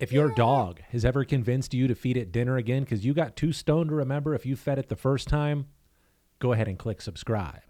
If your dog has ever convinced you to feed it dinner again because you got too stoned to remember if you fed it the first time, go ahead and click subscribe.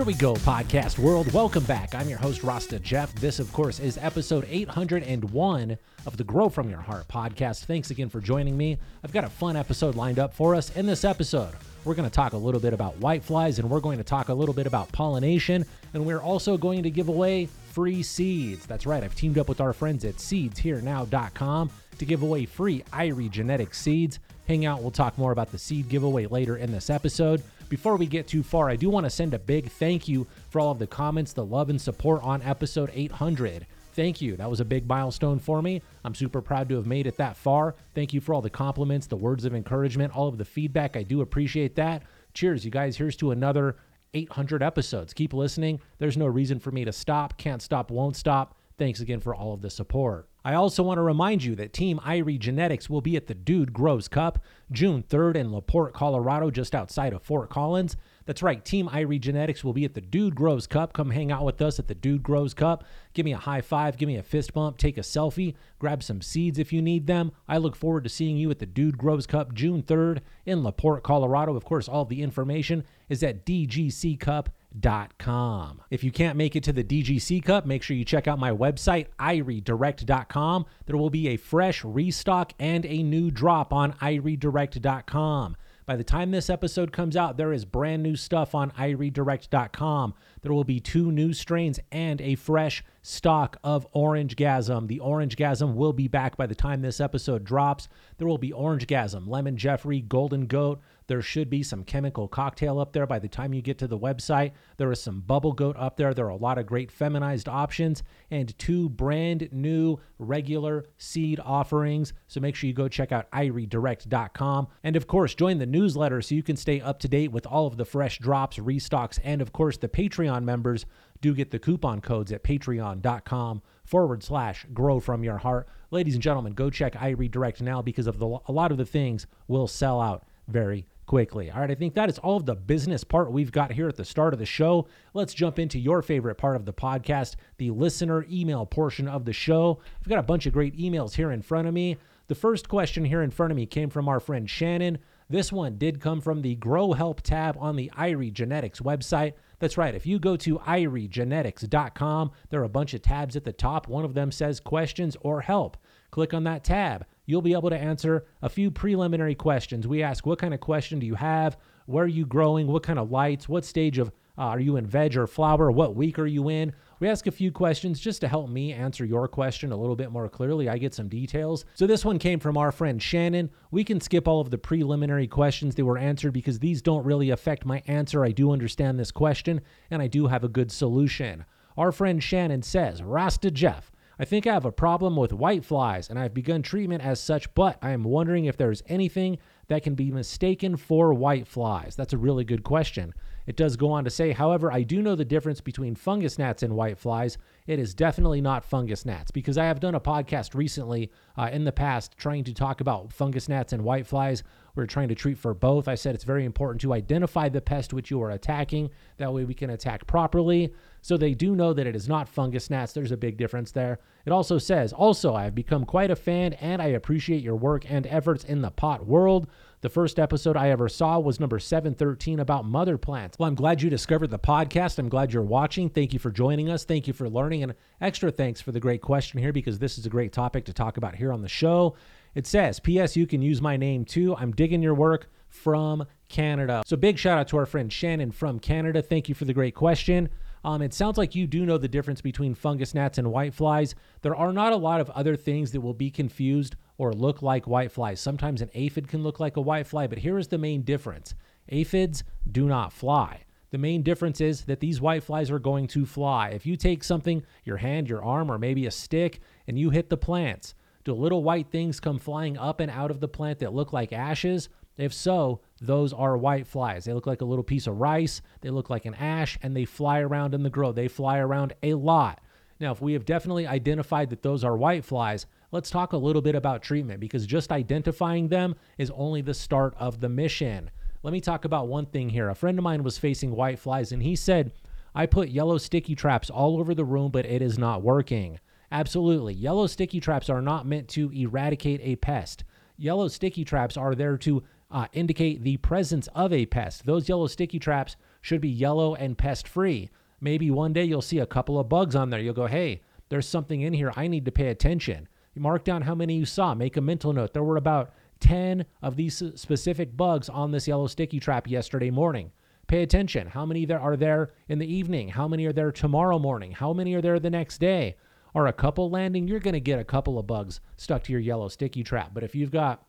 Here we go, podcast world. Welcome back. I'm your host, Rasta Jeff. This, of course, is episode 801 of the Grow From Your Heart podcast. Thanks again for joining me. I've got a fun episode lined up for us. In this episode, we're going to talk a little bit about whiteflies and we're going to talk a little bit about pollination. And we're also going to give away free seeds. That's right, I've teamed up with our friends at seedsherenow.com to give away free Irie genetic seeds. Hang out, we'll talk more about the seed giveaway later in this episode. Before we get too far, I do want to send a big thank you for all of the comments, the love, and support on episode 800. Thank you. That was a big milestone for me. I'm super proud to have made it that far. Thank you for all the compliments, the words of encouragement, all of the feedback. I do appreciate that. Cheers, you guys. Here's to another 800 episodes. Keep listening. There's no reason for me to stop. Can't stop, won't stop. Thanks again for all of the support. I also want to remind you that Team Irie Genetics will be at the Dude Grows Cup June 3rd in LaPorte, Colorado, just outside of Fort Collins. That's right, Team Irie Genetics will be at the Dude Grows Cup. Come hang out with us at the Dude Grows Cup. Give me a high five, give me a fist bump, take a selfie, grab some seeds if you need them. I look forward to seeing you at the Dude Grows Cup June 3rd in LaPorte, Colorado. Of course, all the information is at DGCCup.com com. If you can't make it to the DGC Cup, make sure you check out my website, iriedirect.com. There will be a fresh restock and a new drop on iriedirect.com. By the time this episode comes out, there is brand new stuff on iriedirect.com. There will be two new strains and a fresh stock of Orange Gasm. The Orange Gasm will be back by the time this episode drops. There will be Orange Gasm, Lemon Jeffrey, Golden Goat, there should be some chemical cocktail up there by the time you get to the website. There is some bubble goat up there. There are a lot of great feminized options and two brand new regular seed offerings. So make sure you go check out iriedirect.com. And of course, join the newsletter so you can stay up to date with all of the fresh drops, restocks, and of course, the Patreon members do get the coupon codes at patreon.com forward slash grow from your heart. Ladies and gentlemen, go check Irie Direct now because of the, a lot of the things will sell out very quickly. All right, I think that is all of the business part we've got here at the start of the show. Let's jump into your favorite part of the podcast, the listener email portion of the show. I've got a bunch of great emails here in front of me. The first question here in front of me came from our friend Shannon. This one did come from the Grow Help tab on the Irie Genetics website. That's right. If you go to iriegenetics.com, there are a bunch of tabs at the top. One of them says questions or help. Click on that tab you'll be able to answer a few preliminary questions. We ask, what kind of question do you have? Where are you growing? What kind of lights? What stage of uh, are you in veg or flower? What week are you in? We ask a few questions just to help me answer your question a little bit more clearly. I get some details. So this one came from our friend Shannon. We can skip all of the preliminary questions that were answered because these don't really affect my answer. I do understand this question and I do have a good solution. Our friend Shannon says, Rasta Jeff, I think I have a problem with white flies and I've begun treatment as such, but I am wondering if there's anything that can be mistaken for white flies. That's a really good question. It does go on to say, however, I do know the difference between fungus gnats and white flies. It is definitely not fungus gnats because I have done a podcast recently uh, in the past trying to talk about fungus gnats and white flies. We're trying to treat for both. I said it's very important to identify the pest which you are attacking. That way we can attack properly. So they do know that it is not fungus gnats. There's a big difference there. It also says, also, I have become quite a fan and I appreciate your work and efforts in the pot world. The first episode I ever saw was number 713 about mother plants. Well, I'm glad you discovered the podcast. I'm glad you're watching. Thank you for joining us. Thank you for learning. And extra thanks for the great question here because this is a great topic to talk about here on the show. It says, P.S. You can use my name too. I'm digging your work from Canada. So big shout out to our friend Shannon from Canada. Thank you for the great question. Um, it sounds like you do know the difference between fungus gnats and whiteflies. There are not a lot of other things that will be confused or look like whiteflies. Sometimes an aphid can look like a whitefly, but here is the main difference aphids do not fly. The main difference is that these whiteflies are going to fly. If you take something, your hand, your arm, or maybe a stick, and you hit the plants, do little white things come flying up and out of the plant that look like ashes? If so, those are white flies. They look like a little piece of rice, they look like an ash, and they fly around in the grow. They fly around a lot. Now, if we have definitely identified that those are white flies, let's talk a little bit about treatment because just identifying them is only the start of the mission. Let me talk about one thing here. A friend of mine was facing white flies and he said, I put yellow sticky traps all over the room, but it is not working. Absolutely. Yellow sticky traps are not meant to eradicate a pest. Yellow sticky traps are there to uh, indicate the presence of a pest. Those yellow sticky traps should be yellow and pest free. Maybe one day you'll see a couple of bugs on there. You'll go, hey, there's something in here. I need to pay attention. You mark down how many you saw. Make a mental note. There were about 10 of these specific bugs on this yellow sticky trap yesterday morning. Pay attention. How many there are there in the evening? How many are there tomorrow morning? How many are there the next day? Are a couple landing? You're going to get a couple of bugs stuck to your yellow sticky trap. But if you've got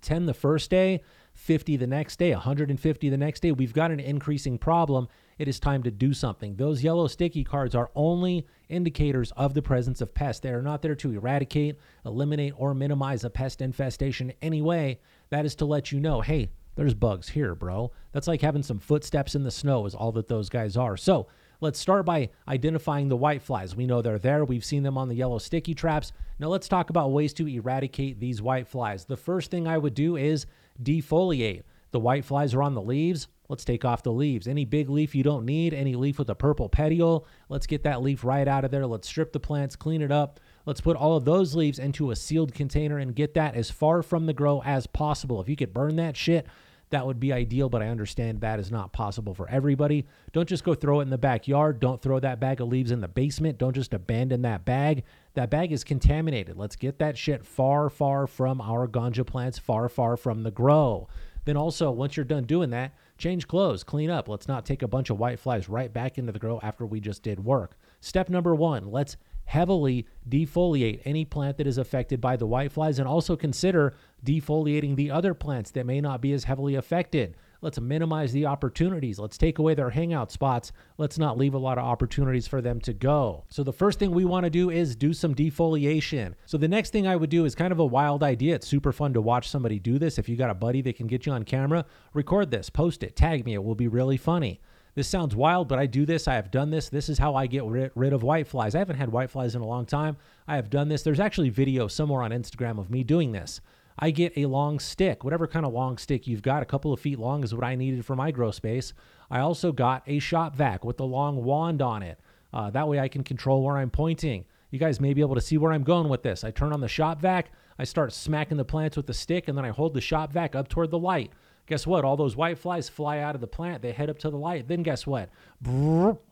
10 the first day, 50 the next day, 150 the next day, we've got an increasing problem. It is time to do something. Those yellow sticky cards are only indicators of the presence of pests. They are not there to eradicate, eliminate, or minimize a pest infestation anyway. That is to let you know, hey, there's bugs here, bro. That's like having some footsteps in the snow, is all that those guys are. So let's start by identifying the white flies. We know they're there. We've seen them on the yellow sticky traps. Now let's talk about ways to eradicate these white flies. The first thing I would do is defoliate. The white flies are on the leaves. Let's take off the leaves. Any big leaf you don't need, any leaf with a purple petiole, let's get that leaf right out of there. Let's strip the plants, clean it up. Let's put all of those leaves into a sealed container and get that as far from the grow as possible. If you could burn that shit, that would be ideal, but I understand that is not possible for everybody. Don't just go throw it in the backyard. Don't throw that bag of leaves in the basement. Don't just abandon that bag. That bag is contaminated. Let's get that shit far, far from our ganja plants, far, far from the grow. Then also, once you're done doing that, change clothes, clean up. Let's not take a bunch of white flies right back into the grow after we just did work. Step number one, let's heavily defoliate any plant that is affected by the whiteflies and also consider defoliating the other plants that may not be as heavily affected. Let's minimize the opportunities. Let's take away their hangout spots. Let's not leave a lot of opportunities for them to go. So, the first thing we want to do is do some defoliation. So, the next thing I would do is kind of a wild idea. It's super fun to watch somebody do this. If you got a buddy that can get you on camera, record this, post it, tag me. It will be really funny. This sounds wild, but I do this. I have done this. This is how I get rid, rid of white flies. I haven't had white flies in a long time. I have done this. There's actually video somewhere on Instagram of me doing this. I get a long stick, whatever kind of long stick you've got, a couple of feet long is what I needed for my grow space. I also got a shop vac with the long wand on it. Uh, that way I can control where I'm pointing. You guys may be able to see where I'm going with this. I turn on the shop vac, I start smacking the plants with the stick, and then I hold the shop vac up toward the light. Guess what? All those white flies fly out of the plant. They head up to the light. Then guess what?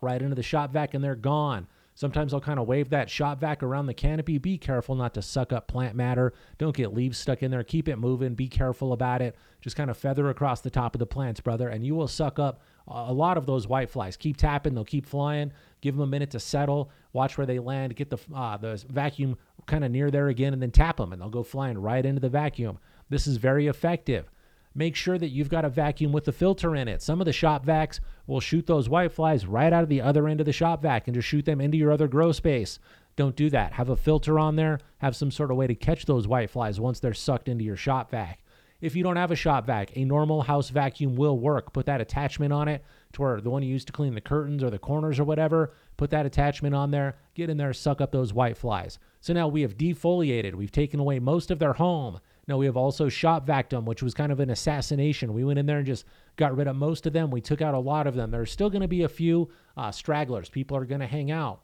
Right into the shop vac and they're gone. Sometimes I'll kind of wave that shop vac around the canopy. Be careful not to suck up plant matter. Don't get leaves stuck in there. Keep it moving. Be careful about it. Just kind of feather across the top of the plants, brother, and you will suck up a lot of those white flies. Keep tapping. They'll keep flying. Give them a minute to settle. Watch where they land. Get the uh, the vacuum kind of near there again, and then tap them, and they'll go flying right into the vacuum. This is very effective make sure that you've got a vacuum with a filter in it. Some of the shop vacs will shoot those white flies right out of the other end of the shop vac and just shoot them into your other grow space. Don't do that. Have a filter on there. Have some sort of way to catch those white flies once they're sucked into your shop vac. If you don't have a shop vac, a normal house vacuum will work. Put that attachment on it to where the one you use to clean the curtains or the corners or whatever, put that attachment on there, get in there, suck up those white flies. So now we have defoliated. We've taken away most of their home. Now we have also shot vacuum, which was kind of an assassination. We went in there and just got rid of most of them. We took out a lot of them. There's still going to be a few uh, stragglers. People are going to hang out.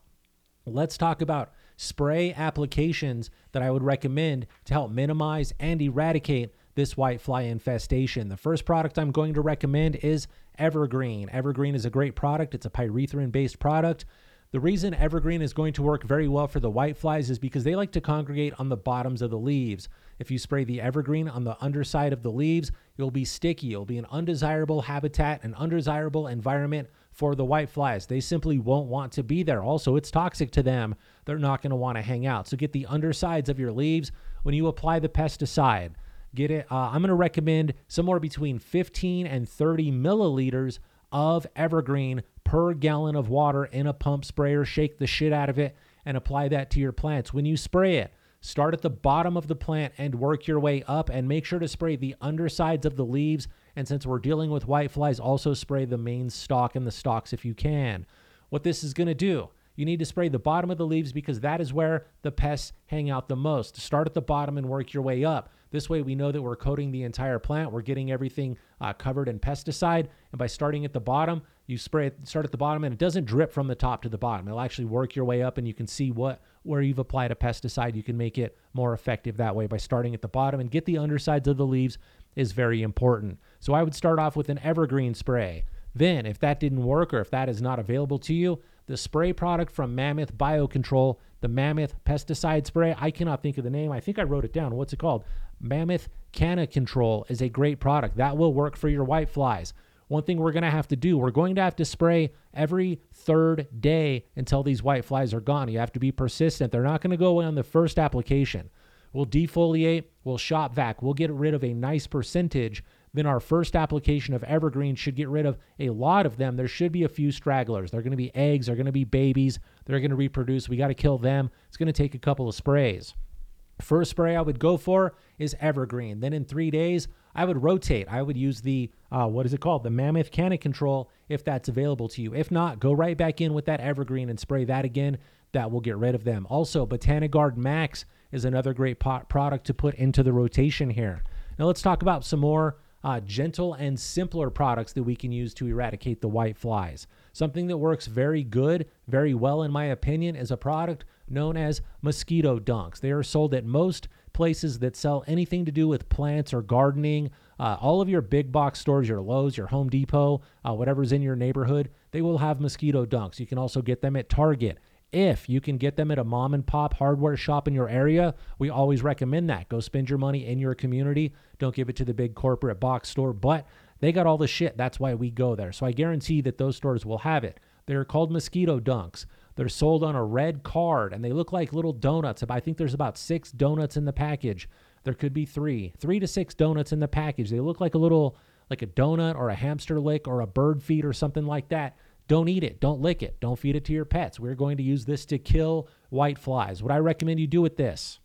Let's talk about spray applications that I would recommend to help minimize and eradicate this white fly infestation. The first product I'm going to recommend is Evergreen. Evergreen is a great product. It's a pyrethrin based product. The reason evergreen is going to work very well for the white flies is because they like to congregate on the bottoms of the leaves. If you spray the evergreen on the underside of the leaves, you'll be sticky. It'll be an undesirable habitat, an undesirable environment for the white flies. They simply won't want to be there. Also, it's toxic to them. They're not going to want to hang out. So get the undersides of your leaves when you apply the pesticide. Get it. Uh, I'm going to recommend somewhere between 15 and 30 milliliters of evergreen per gallon of water in a pump sprayer. Shake the shit out of it and apply that to your plants. When you spray it, Start at the bottom of the plant and work your way up, and make sure to spray the undersides of the leaves. And since we're dealing with whiteflies, also spray the main stalk and the stalks if you can. What this is going to do, you need to spray the bottom of the leaves because that is where the pests hang out the most. Start at the bottom and work your way up. This way, we know that we're coating the entire plant. We're getting everything uh, covered in pesticide. And by starting at the bottom, you spray it, start at the bottom, and it doesn't drip from the top to the bottom. It'll actually work your way up, and you can see what where you've applied a pesticide. You can make it more effective that way by starting at the bottom and get the undersides of the leaves is very important. So I would start off with an evergreen spray. Then, if that didn't work or if that is not available to you, the spray product from Mammoth Biocontrol, the Mammoth pesticide spray. I cannot think of the name. I think I wrote it down. What's it called? Mammoth Canna Control is a great product. That will work for your white flies. One thing we're going to have to do, we're going to have to spray every third day until these white flies are gone. You have to be persistent. They're not going to go away on the first application. We'll defoliate, we'll shop vac, we'll get rid of a nice percentage then our first application of evergreen should get rid of a lot of them. There should be a few stragglers. They're going to be eggs, they're going to be babies, they're going to reproduce. We got to kill them. It's going to take a couple of sprays. First spray I would go for is evergreen. Then in three days, I would rotate. I would use the, uh, what is it called? The Mammoth Canna Control if that's available to you. If not, go right back in with that evergreen and spray that again. That will get rid of them. Also, Botanigard Max is another great pot product to put into the rotation here. Now let's talk about some more uh, gentle and simpler products that we can use to eradicate the white flies. Something that works very good, very well, in my opinion, is a product known as mosquito dunks. They are sold at most places that sell anything to do with plants or gardening. Uh, all of your big box stores, your Lowe's, your Home Depot, uh, whatever's in your neighborhood, they will have mosquito dunks. You can also get them at Target, if you can get them at a mom and pop hardware shop in your area, we always recommend that. Go spend your money in your community. Don't give it to the big corporate box store, but they got all the shit. That's why we go there. So I guarantee that those stores will have it. They're called mosquito dunks. They're sold on a red card and they look like little donuts. I think there's about six donuts in the package. There could be three, three to six donuts in the package. They look like a little, like a donut or a hamster lick or a bird feed or something like that. Don't eat it. Don't lick it. Don't feed it to your pets. We're going to use this to kill white flies. What I recommend you do with this,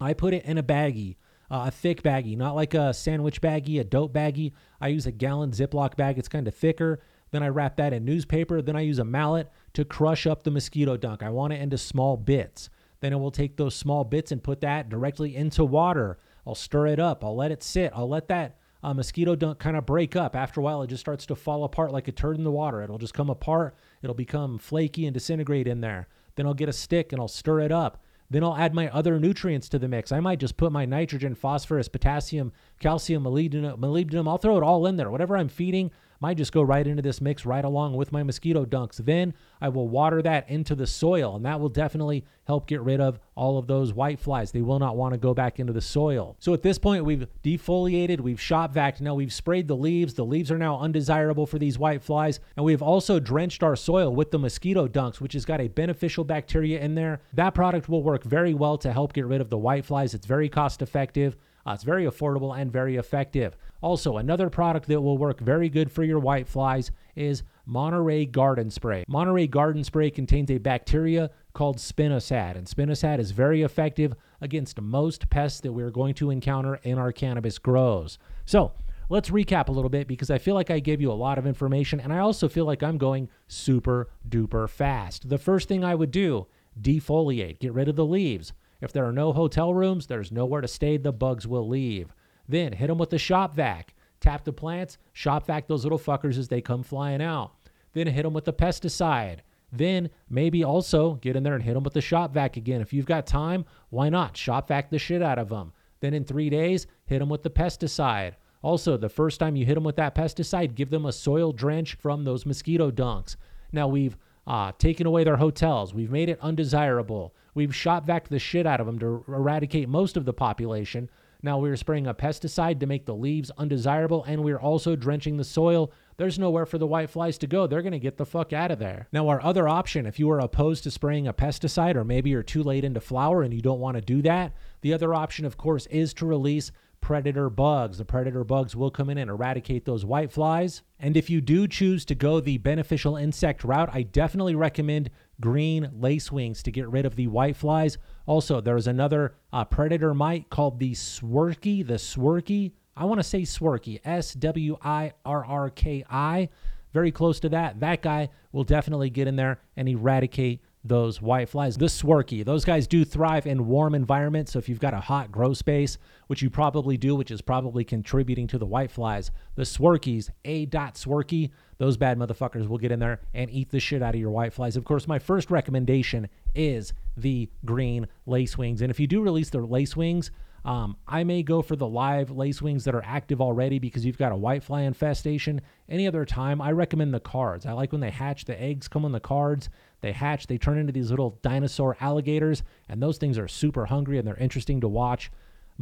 I put it in a baggie, uh, a thick baggie, not like a sandwich baggie, a dope baggie. I use a gallon Ziploc bag. It's kind of thicker. Then I wrap that in newspaper. Then I use a mallet to crush up the mosquito dunk. I want it into small bits. Then I will take those small bits and put that directly into water. I'll stir it up. I'll let it sit. I'll let that uh, mosquito dunk kind of break up. After a while, it just starts to fall apart like a turd in the water. It'll just come apart. It'll become flaky and disintegrate in there. Then I'll get a stick and I'll stir it up. Then I'll add my other nutrients to the mix. I might just put my nitrogen, phosphorus, potassium, calcium, molybdenum, molybdenum. I'll throw it all in there. Whatever I'm feeding, might just go right into this mix right along with my mosquito dunks. Then I will water that into the soil, and that will definitely help get rid of all of those white flies. They will not want to go back into the soil. So at this point, we've defoliated, we've shop vac, now we've sprayed the leaves. The leaves are now undesirable for these white flies, and we've also drenched our soil with the mosquito dunks, which has got a beneficial bacteria in there. That product will work very well to help get rid of the white flies. It's very cost effective. Uh, it's very affordable and very effective. Also, another product that will work very good for your white flies is Monterey Garden Spray. Monterey Garden Spray contains a bacteria called spinosad, and spinosad is very effective against most pests that we're going to encounter in our cannabis grows. So, let's recap a little bit because I feel like I gave you a lot of information and I also feel like I'm going super duper fast. The first thing I would do, defoliate, get rid of the leaves. If there are no hotel rooms, there's nowhere to stay, the bugs will leave. Then hit them with the shop vac. Tap the plants, shop vac those little fuckers as they come flying out. Then hit them with the pesticide. Then maybe also get in there and hit them with the shop vac again. If you've got time, why not? Shop vac the shit out of them. Then in three days, hit them with the pesticide. Also, the first time you hit them with that pesticide, give them a soil drench from those mosquito dunks. Now we've uh, taken away their hotels. We've made it undesirable. We've shot back the shit out of them to eradicate most of the population. Now we're spraying a pesticide to make the leaves undesirable, and we're also drenching the soil. There's nowhere for the white flies to go. They're going to get the fuck out of there. Now, our other option, if you are opposed to spraying a pesticide, or maybe you're too late into flower and you don't want to do that, the other option, of course, is to release predator bugs. The predator bugs will come in and eradicate those white flies. And if you do choose to go the beneficial insect route, I definitely recommend green lacewings to get rid of the white flies. Also, there's another uh, predator mite called the Swirky, the Swirky. I want to say Swirky, S W I R R K I. Very close to that. That guy will definitely get in there and eradicate those white flies. The Swarky, those guys do thrive in warm environments. So if you've got a hot grow space, which you probably do, which is probably contributing to the white flies, the Swarkies, A. Dot Swarky, those bad motherfuckers will get in there and eat the shit out of your white flies. Of course, my first recommendation is the green lace wings. And if you do release the lace wings, um, I may go for the live lace wings that are active already because you've got a whitefly infestation. Any other time, I recommend the cards. I like when they hatch, the eggs come on the cards. They hatch, they turn into these little dinosaur alligators, and those things are super hungry and they're interesting to watch.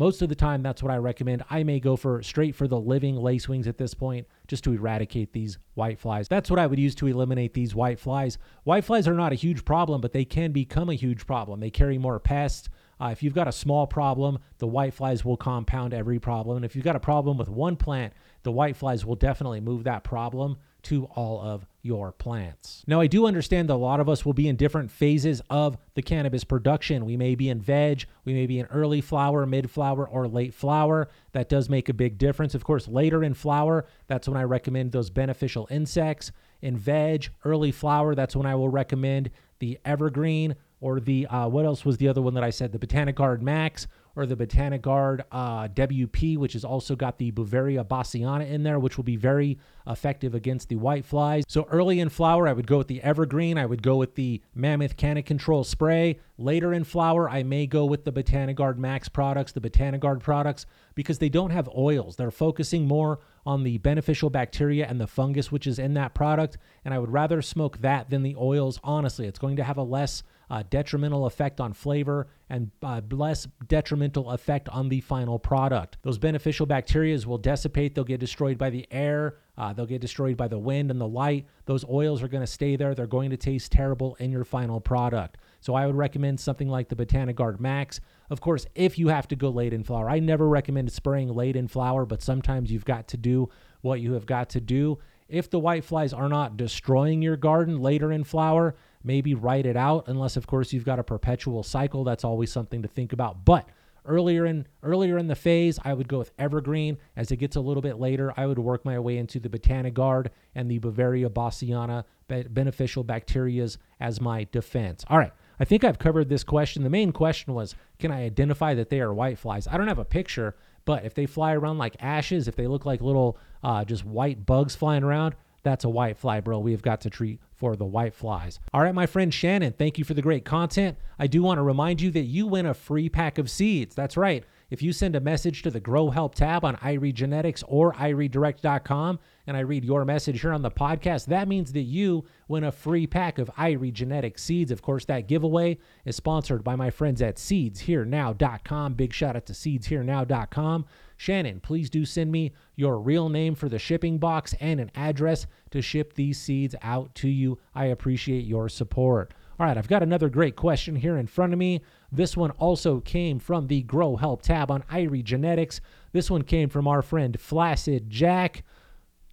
Most of the time, that's what I recommend. I may go for straight for the living lace wings at this point just to eradicate these white flies. That's what I would use to eliminate these white flies. White flies are not a huge problem, but they can become a huge problem. They carry more pests. Uh, if you've got a small problem, the white flies will compound every problem. And if you've got a problem with one plant, the white flies will definitely move that problem to all of your plants. Now, I do understand that a lot of us will be in different phases of the cannabis production. We may be in veg, we may be in early flower, mid flower, or late flower. That does make a big difference. Of course, later in flower, that's when I recommend those beneficial insects. In veg, early flower, that's when I will recommend the evergreen or the, uh, what else was the other one that I said? The Botanigard Max or the Botanigard uh, WP, which has also got the Beauveria bassiana in there, which will be very effective against the white flies. So early in flower, I would go with the Evergreen. I would go with the Mammoth Canna Control Spray. Later in flower, I may go with the Botanigard Max products, the Botanigard products, because they don't have oils. They're focusing more on the beneficial bacteria and the fungus which is in that product. And I would rather smoke that than the oils. Honestly, it's going to have a less uh, detrimental effect on flavor and uh, less detrimental effect on the final product. Those beneficial bacteria will dissipate, they'll get destroyed by the air, uh, they'll get destroyed by the wind and the light. Those oils are going to stay there. They're going to taste terrible in your final product. So I would recommend something like the Botanigard Max. Of course, if you have to go late in flower, I never recommend spraying late in flower, but sometimes you've got to do what you have got to do. If the white flies are not destroying your garden later in flower, maybe write it out unless of course you've got a perpetual cycle. That's always something to think about. But earlier in earlier in the phase i would go with evergreen. As it gets a little bit later i would work my way into the botanigard and the beauveria bassiana beneficial bacterias as my defense. All right i think i've covered this question the main question was can i identify that they are white flies i don't have a picture but if they fly around like ashes if they look like little uh, just white bugs flying around that's a white fly, bro. We've got to treat for the white flies. All right, my friend Shannon, thank you for the great content. I do want to remind you that you win a free pack of seeds. That's right. If you send a message to the Grow Help tab on Irie Genetics or iriedirect.com, and I read your message here on the podcast, that means that you win a free pack of Irie Genetics seeds. Of course, that giveaway is sponsored by my friends at SeedsHereNow.com. Big shout out to SeedsHereNow.com. Shannon, please do send me your real name for the shipping box and an address to ship these seeds out to you. I appreciate your support. All right, I've got another great question here in front of me. This one also came from the Grow Help tab on Irie Genetics. This one came from our friend Flaccid Jack.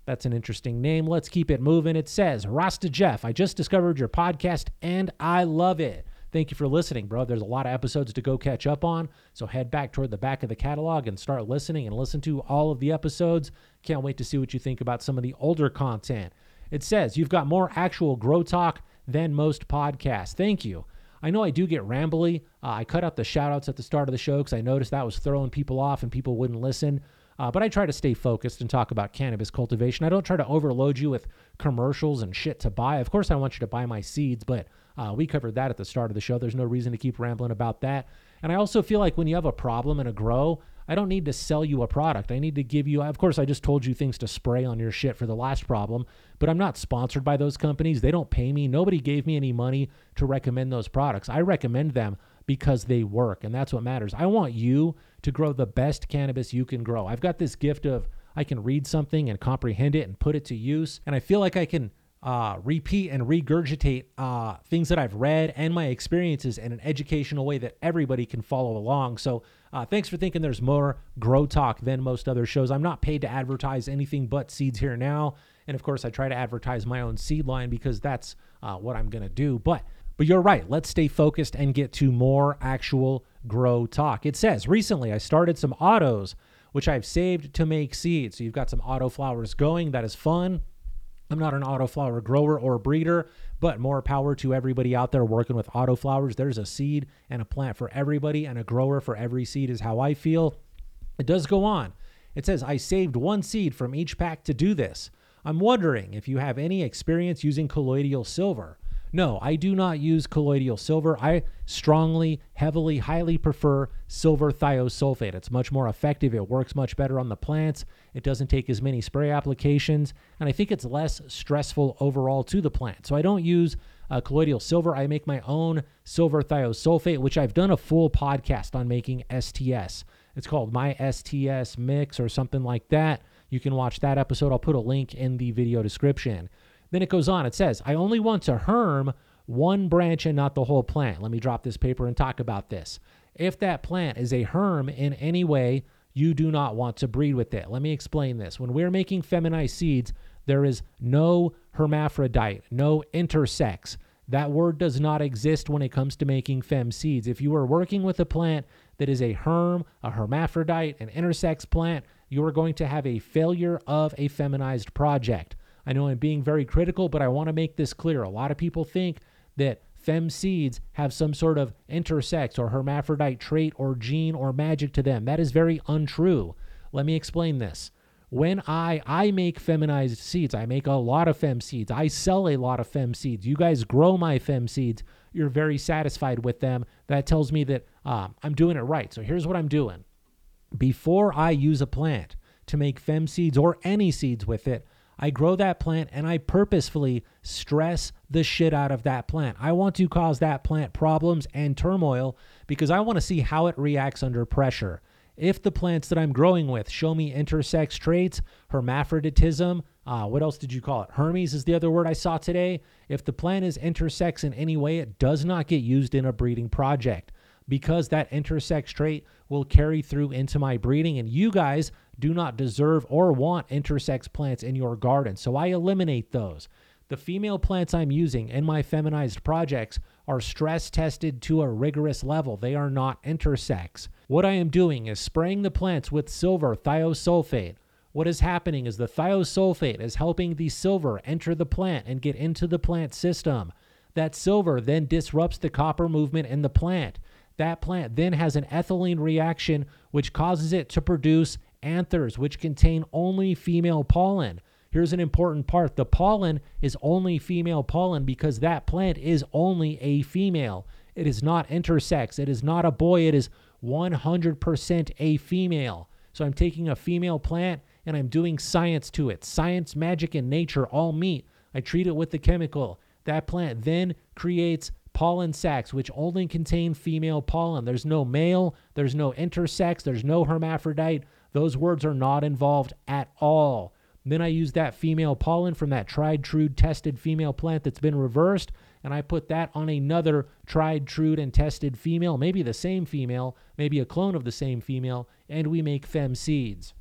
That's an interesting name. Let's keep it moving. It says, Rasta Jeff, I just discovered your podcast and I love it. Thank you for listening, bro. There's a lot of episodes to go catch up on. So head back toward the back of the catalog and start listening and listen to all of the episodes. Can't wait to see what you think about some of the older content. It says you've got more actual grow talk than most podcasts. Thank you. I know I do get rambly. Uh, I cut out the shout outs at the start of the show because I noticed that was throwing people off and people wouldn't listen. Uh, but I try to stay focused and talk about cannabis cultivation. I don't try to overload you with commercials and shit to buy. Of course, I want you to buy my seeds, but uh, we covered that at the start of the show. There's no reason to keep rambling about that. And I also feel like when you have a problem in a grow, I don't need to sell you a product. I need to give you, of course, I just told you things to spray on your shit for the last problem, but I'm not sponsored by those companies. They don't pay me. Nobody gave me any money to recommend those products. I recommend them because they work, and that's what matters. I want you to grow the best cannabis you can grow. I've got this gift of I can read something and comprehend it and put it to use, and I feel like I can uh, repeat and regurgitate uh, things that I've read and my experiences in an educational way that everybody can follow along. So, uh, thanks for thinking there's more grow talk than most other shows. I'm not paid to advertise anything but seeds here now. And of course, I try to advertise my own seed line because that's uh, what I'm going to do. But But you're right. Let's stay focused and get to more actual grow talk. It says recently I started some autos, which I've saved to make seeds. So you've got some auto flowers going. That is fun. I'm not an autoflower grower or breeder, but more power to everybody out there working with autoflowers. There's a seed and a plant for everybody, and a grower for every seed is how I feel. It does go on. It says, I saved one seed from each pack to do this. I'm wondering if you have any experience using colloidal silver. No, I do not use colloidal silver. I strongly, heavily, highly prefer silver thiosulfate. It's much more effective. It works much better on the plants. It doesn't take as many spray applications, and I think it's less stressful overall to the plant. So I don't use uh, colloidal silver. I make my own silver thiosulfate, which I've done a full podcast on making STS. It's called My STS Mix or something like that. You can watch that episode. I'll put a link in the video description. Then it goes on. It says, I only want to herm one branch and not the whole plant. Let me drop this paper and talk about this. If that plant is a herm in any way, you do not want to breed with it. Let me explain this. When we're making feminized seeds, there is no hermaphrodite, no intersex. That word does not exist when it comes to making fem seeds. If you are working with a plant that is a herm, a hermaphrodite, an intersex plant, you are going to have a failure of a feminized project. I know I'm being very critical, but I want to make this clear. A lot of people think that fem seeds have some sort of intersex or hermaphrodite trait or gene or magic to them. That is very untrue. Let me explain this. When I I make feminized seeds, I make a lot of fem seeds. I sell a lot of fem seeds. You guys grow my fem seeds. You're very satisfied with them. That tells me that um, I'm doing it right. So here's what I'm doing. Before I use a plant to make fem seeds or any seeds with it, I grow that plant and I purposefully stress the shit out of that plant. I want to cause that plant problems and turmoil because I want to see how it reacts under pressure. If the plants that I'm growing with show me intersex traits, hermaphroditism, uh, what else did you call it? Hermes is the other word I saw today. If the plant is intersex in any way, it does not get used in a breeding project because that intersex trait will carry through into my breeding. And you guys do not deserve or want intersex plants in your garden. So I eliminate those. The female plants I'm using in my feminized projects are stress tested to a rigorous level. They are not intersex. What I am doing is spraying the plants with silver thiosulfate. What is happening is the thiosulfate is helping the silver enter the plant and get into the plant system. That silver then disrupts the copper movement in the plant. That plant then has an ethylene reaction, which causes it to produce anthers, which contain only female pollen. Here's an important part the pollen is only female pollen because that plant is only a female. It is not intersex. It is not a boy. It is 100% a female. So I'm taking a female plant and I'm doing science to it. Science, magic, and nature all meet. I treat it with the chemical. That plant then creates pollen sacs, which only contain female pollen. There's no male, there's no intersex, there's no hermaphrodite. Those words are not involved at all. Then I use that female pollen from that tried, true, tested female plant that's been reversed, and I put that on another tried, true, and tested female, maybe the same female, maybe a clone of the same female, and we make fem seeds.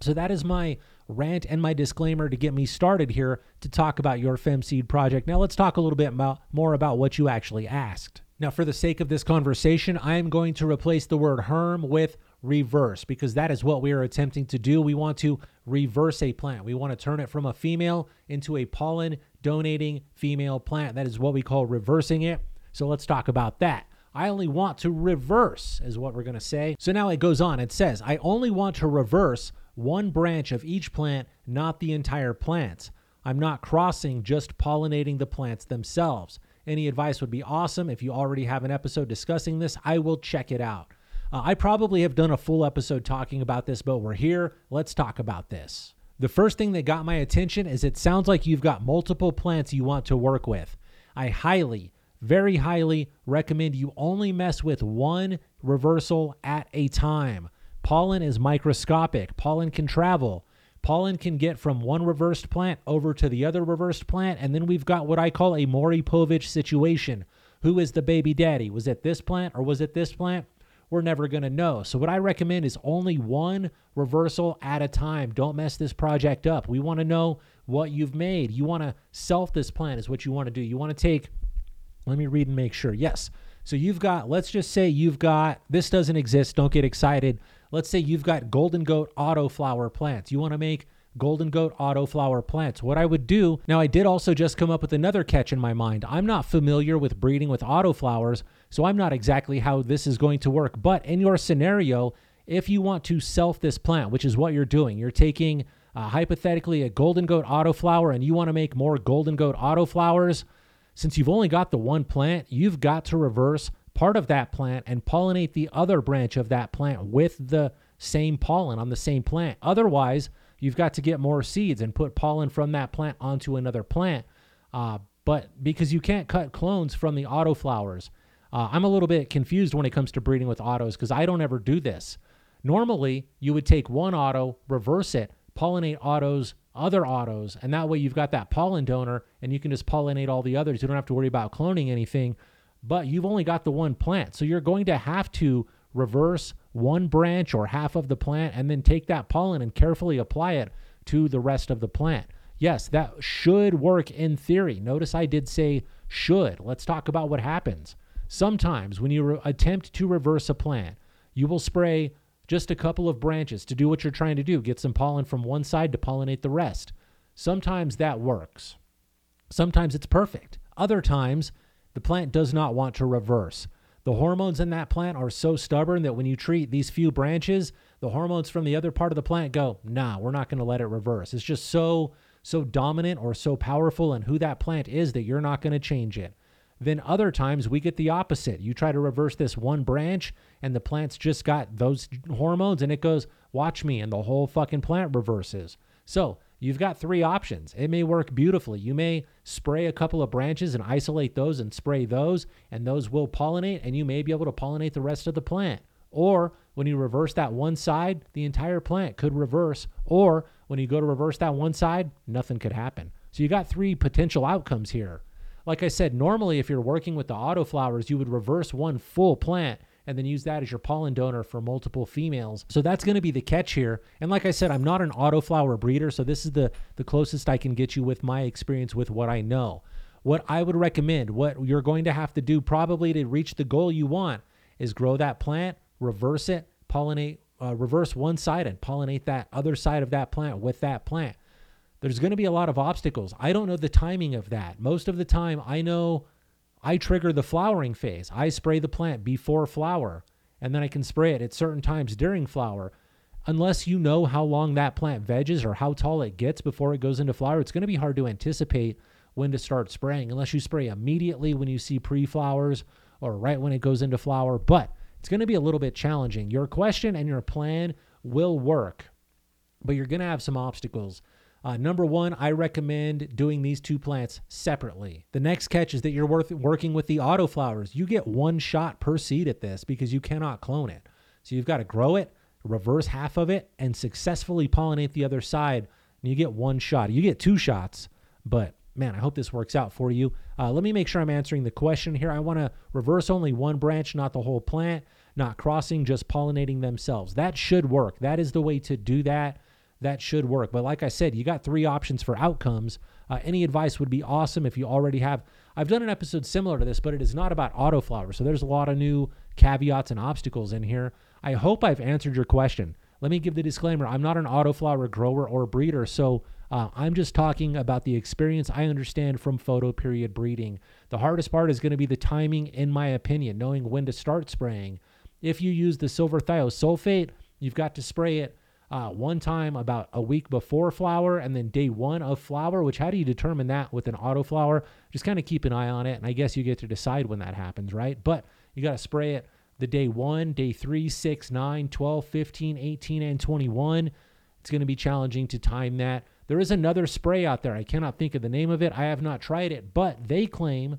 So that is my rant and my disclaimer to get me started here to talk about your fem seed project. Now let's talk a little bit about, more about what you actually asked. Now, for the sake of this conversation, I am going to replace the word herm with reverse because that is what we are attempting to do. We want to reverse a plant. We want to turn it from a female into a pollen donating female plant. That is what we call reversing it. So let's talk about that. I only want to reverse, is what we're going to say. So now it goes on. It says, I only want to reverse one branch of each plant, not the entire plant. I'm not crossing, just pollinating the plants themselves. Any advice would be awesome. If you already have an episode discussing this, I will check it out. Uh, I probably have done a full episode talking about this, but we're here. Let's talk about this. The first thing that got my attention is it sounds like you've got multiple plants you want to work with. I highly, very highly recommend you only mess with one reversal at a time. Pollen is microscopic, pollen can travel. Pollen can get from one reversed plant over to the other reversed plant, and then we've got what I call a Maury Povich situation. Who is the baby daddy? Was it this plant or was it this plant? We're never going to know. So, what I recommend is only one reversal at a time. Don't mess this project up. We want to know what you've made. You want to self this plan, is what you want to do. You want to take Let me read and make sure. Yes. So you've got, let's just say you've got, this doesn't exist. Don't get excited. Let's say you've got golden goat autoflower plants. You want to make golden goat autoflower plants. What I would do, now I did also just come up with another catch in my mind. I'm not familiar with breeding with autoflowers, so I'm not exactly how this is going to work. But in your scenario, if you want to self this plant, which is what you're doing, you're taking uh, hypothetically a golden goat autoflower and you want to make more golden goat autoflowers, since you've only got the one plant, you've got to reverse part of that plant and pollinate the other branch of that plant with the same pollen on the same plant. Otherwise, you've got to get more seeds and put pollen from that plant onto another plant. Uh, but because you can't cut clones from the autoflowers, uh, I'm a little bit confused when it comes to breeding with autos because I don't ever do this. Normally, you would take one auto, reverse it, pollinate autos, other autos, and that way you've got that pollen donor and you can just pollinate all the others. You don't have to worry about cloning anything, but you've only got the one plant. So you're going to have to reverse one branch or half of the plant and then take that pollen and carefully apply it to the rest of the plant. Yes, that should work in theory. Notice I did say should. Let's talk about what happens. Sometimes when you re- attempt to reverse a plant, you will spray just a couple of branches to do what you're trying to do, get some pollen from one side to pollinate the rest. Sometimes that works. Sometimes it's perfect. Other times, the plant does not want to reverse. The hormones in that plant are so stubborn that when you treat these few branches, the hormones from the other part of the plant go, nah, we're not going to let it reverse. It's just so, so dominant or so powerful in who that plant is that you're not going to change it. Then other times we get the opposite. You try to reverse this one branch and the plant's just got those hormones and it goes, watch me, and the whole fucking plant reverses. So you've got three options. It may work beautifully. You may spray a couple of branches and isolate those and spray those, and those will pollinate, and you may be able to pollinate the rest of the plant. Or when you reverse that one side, the entire plant could reverse. Or when you go to reverse that one side, nothing could happen. So you got three potential outcomes here. Like I said, normally if you're working with the autoflowers, you would reverse one full plant and then use that as your pollen donor for multiple females. So that's going to be the catch here. And like I said, I'm not an autoflower breeder, so this is the the closest I can get you with my experience with what I know. What I would recommend, what you're going to have to do probably to reach the goal you want is grow that plant, reverse it, pollinate, uh, reverse one side and pollinate that other side of that plant with that plant. There's going to be a lot of obstacles. I don't know the timing of that. Most of the time, I know I trigger the flowering phase. I spray the plant before flower, and then I can spray it at certain times during flower. Unless you know how long that plant veges or how tall it gets before it goes into flower, it's going to be hard to anticipate when to start spraying unless you spray immediately when you see pre flowers or right when it goes into flower. But it's going to be a little bit challenging. Your question and your plan will work, but you're going to have some obstacles. Uh, number one, I recommend doing these two plants separately. The next catch is that you're worth, working with the autoflowers. You get one shot per seed at this because you cannot clone it. So you've got to grow it, reverse half of it, and successfully pollinate the other side. And you get one shot. You get two shots, but man, I hope this works out for you. Uh, let me make sure I'm answering the question here. I want to reverse only one branch, not the whole plant, not crossing, just pollinating themselves. That should work. That is the way to do that that should work. But like I said, you got three options for outcomes. Uh, any advice would be awesome if you already have. I've done an episode similar to this, but it is not about autoflower. So there's a lot of new caveats and obstacles in here. I hope I've answered your question. Let me give the disclaimer I'm not an autoflower grower or breeder, so uh, I'm just talking about the experience I understand from photoperiod breeding. The hardest part is going to be the timing, in my opinion, knowing when to start spraying. If you use the silver thiosulfate, you've got to spray it uh, one time about a week before flower and then day one of flower, which how do you determine that with an autoflower? Just kind of keep an eye on it. And I guess you get to decide when that happens, right? But you got to spray it the day one, day three, six, nine, 12, 15, 18, and 21. It's going to be challenging to time that. There is another spray out there. I cannot think of the name of it. I have not tried it, but they claim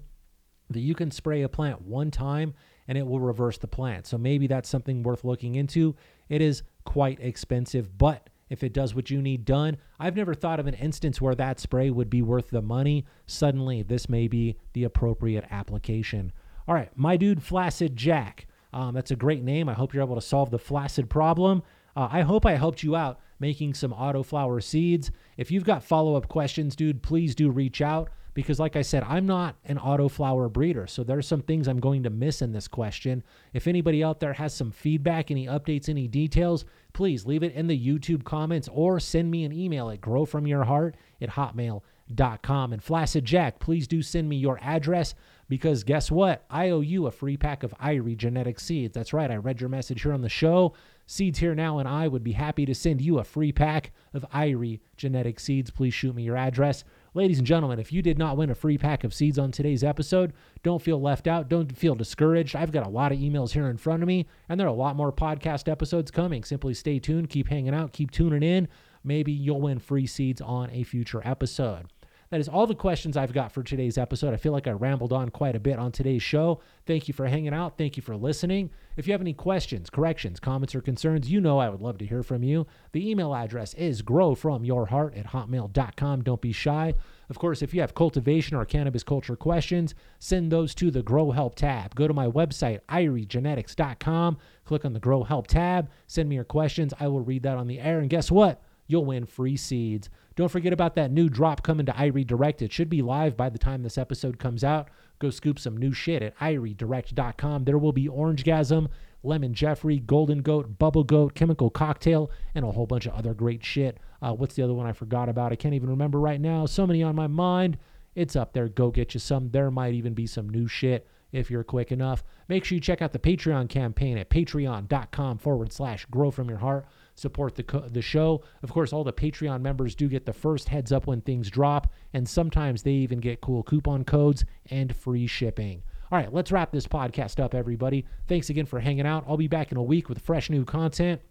that you can spray a plant one time and it will reverse the plant. So maybe that's something worth looking into. It is quite expensive, but if it does what you need done, I've never thought of an instance where that spray would be worth the money. Suddenly, this may be the appropriate application. All right, my dude, Flaccid Jack. Um, that's a great name. I hope you're able to solve the flaccid problem. Uh, I hope I helped you out making some autoflower seeds. If you've got follow up questions, dude, please do reach out. Because, like I said, I'm not an autoflower breeder. So there's some things I'm going to miss in this question. If anybody out there has some feedback, any updates, any details, please leave it in the YouTube comments or send me an email at growfromyourheart at hotmail.com. And Flaccid Jack, please do send me your address because guess what? I owe you a free pack of Irie genetic seeds. That's right. I read your message here on the show. Seeds Here Now and I would be happy to send you a free pack of Irie genetic seeds. Please shoot me your address. Ladies and gentlemen, if you did not win a free pack of seeds on today's episode, don't feel left out. Don't feel discouraged. I've got a lot of emails here in front of me, and there are a lot more podcast episodes coming. Simply stay tuned, keep hanging out, keep tuning in. Maybe you'll win free seeds on a future episode. That is all the questions I've got for today's episode. I feel like I rambled on quite a bit on today's show. Thank you for hanging out. Thank you for listening. If you have any questions, corrections, comments, or concerns, you know I would love to hear from you. The email address is growfromyourheart at hotmail.com. Don't be shy. Of course, if you have cultivation or cannabis culture questions, send those to the Grow Help tab. Go to my website, iriegenetics.com, click on the Grow Help tab, send me your questions. I will read that on the air. And guess what? You'll win free seeds. Don't forget about that new drop coming to Irie Direct. It should be live by the time this episode comes out. Go scoop some new shit at iriedirect.com. There will be Orange Orangegasm, Lemon Jeffrey, Golden Goat, Bubble Goat, Chemical Cocktail, and a whole bunch of other great shit. Uh, what's the other one I forgot about? I can't even remember right now. So many on my mind. It's up there. Go get you some. There might even be some new shit if you're quick enough. Make sure you check out the Patreon campaign at patreon.com forward slash grow from your heart support the, co- the show. Of course, all the Patreon members do get the first heads up when things drop, and sometimes they even get cool coupon codes and free shipping. All right, let's wrap this podcast up, everybody. Thanks again for hanging out. I'll be back in a week with fresh new content.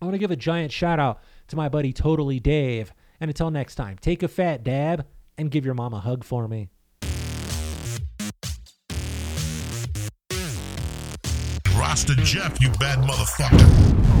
I want to give a giant shout out to my buddy Totally Dave. And until next time, take a fat dab and give your mom a hug for me. Rasta Jeff, you bad motherfucker.